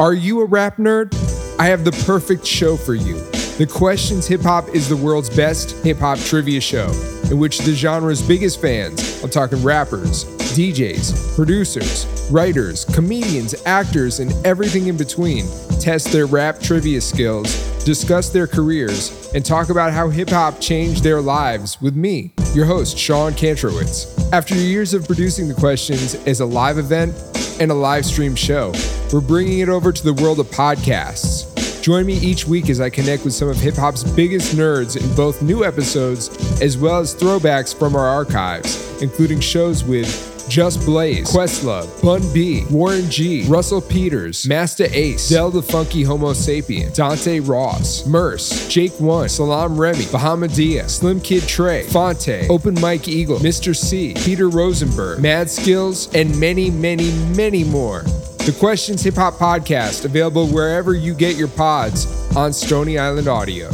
Are you a rap nerd? I have the perfect show for you. The Questions Hip Hop is the world's best hip hop trivia show, in which the genre's biggest fans, I'm talking rappers, DJs, producers, writers, comedians, actors, and everything in between, test their rap trivia skills, discuss their careers, and talk about how hip hop changed their lives with me, your host, Sean Kantrowitz. After years of producing the questions as a live event and a live stream show, we're bringing it over to the world of podcasts. Join me each week as I connect with some of hip hop's biggest nerds in both new episodes as well as throwbacks from our archives, including shows with Just Blaze, Questlove, Bun B, Warren G, Russell Peters, Masta Ace, Del the Funky Homo Sapien, Dante Ross, Murs, Jake One, Salaam Remi, Bahamadia, Slim Kid Tre, Phonte, Open Mike Eagle, Mr. Cee, Peter Rosenberg, Mad Skillz, and many, many, many more. The Questions Hip Hop Podcast, available wherever you get your pods on Stony Island Audio.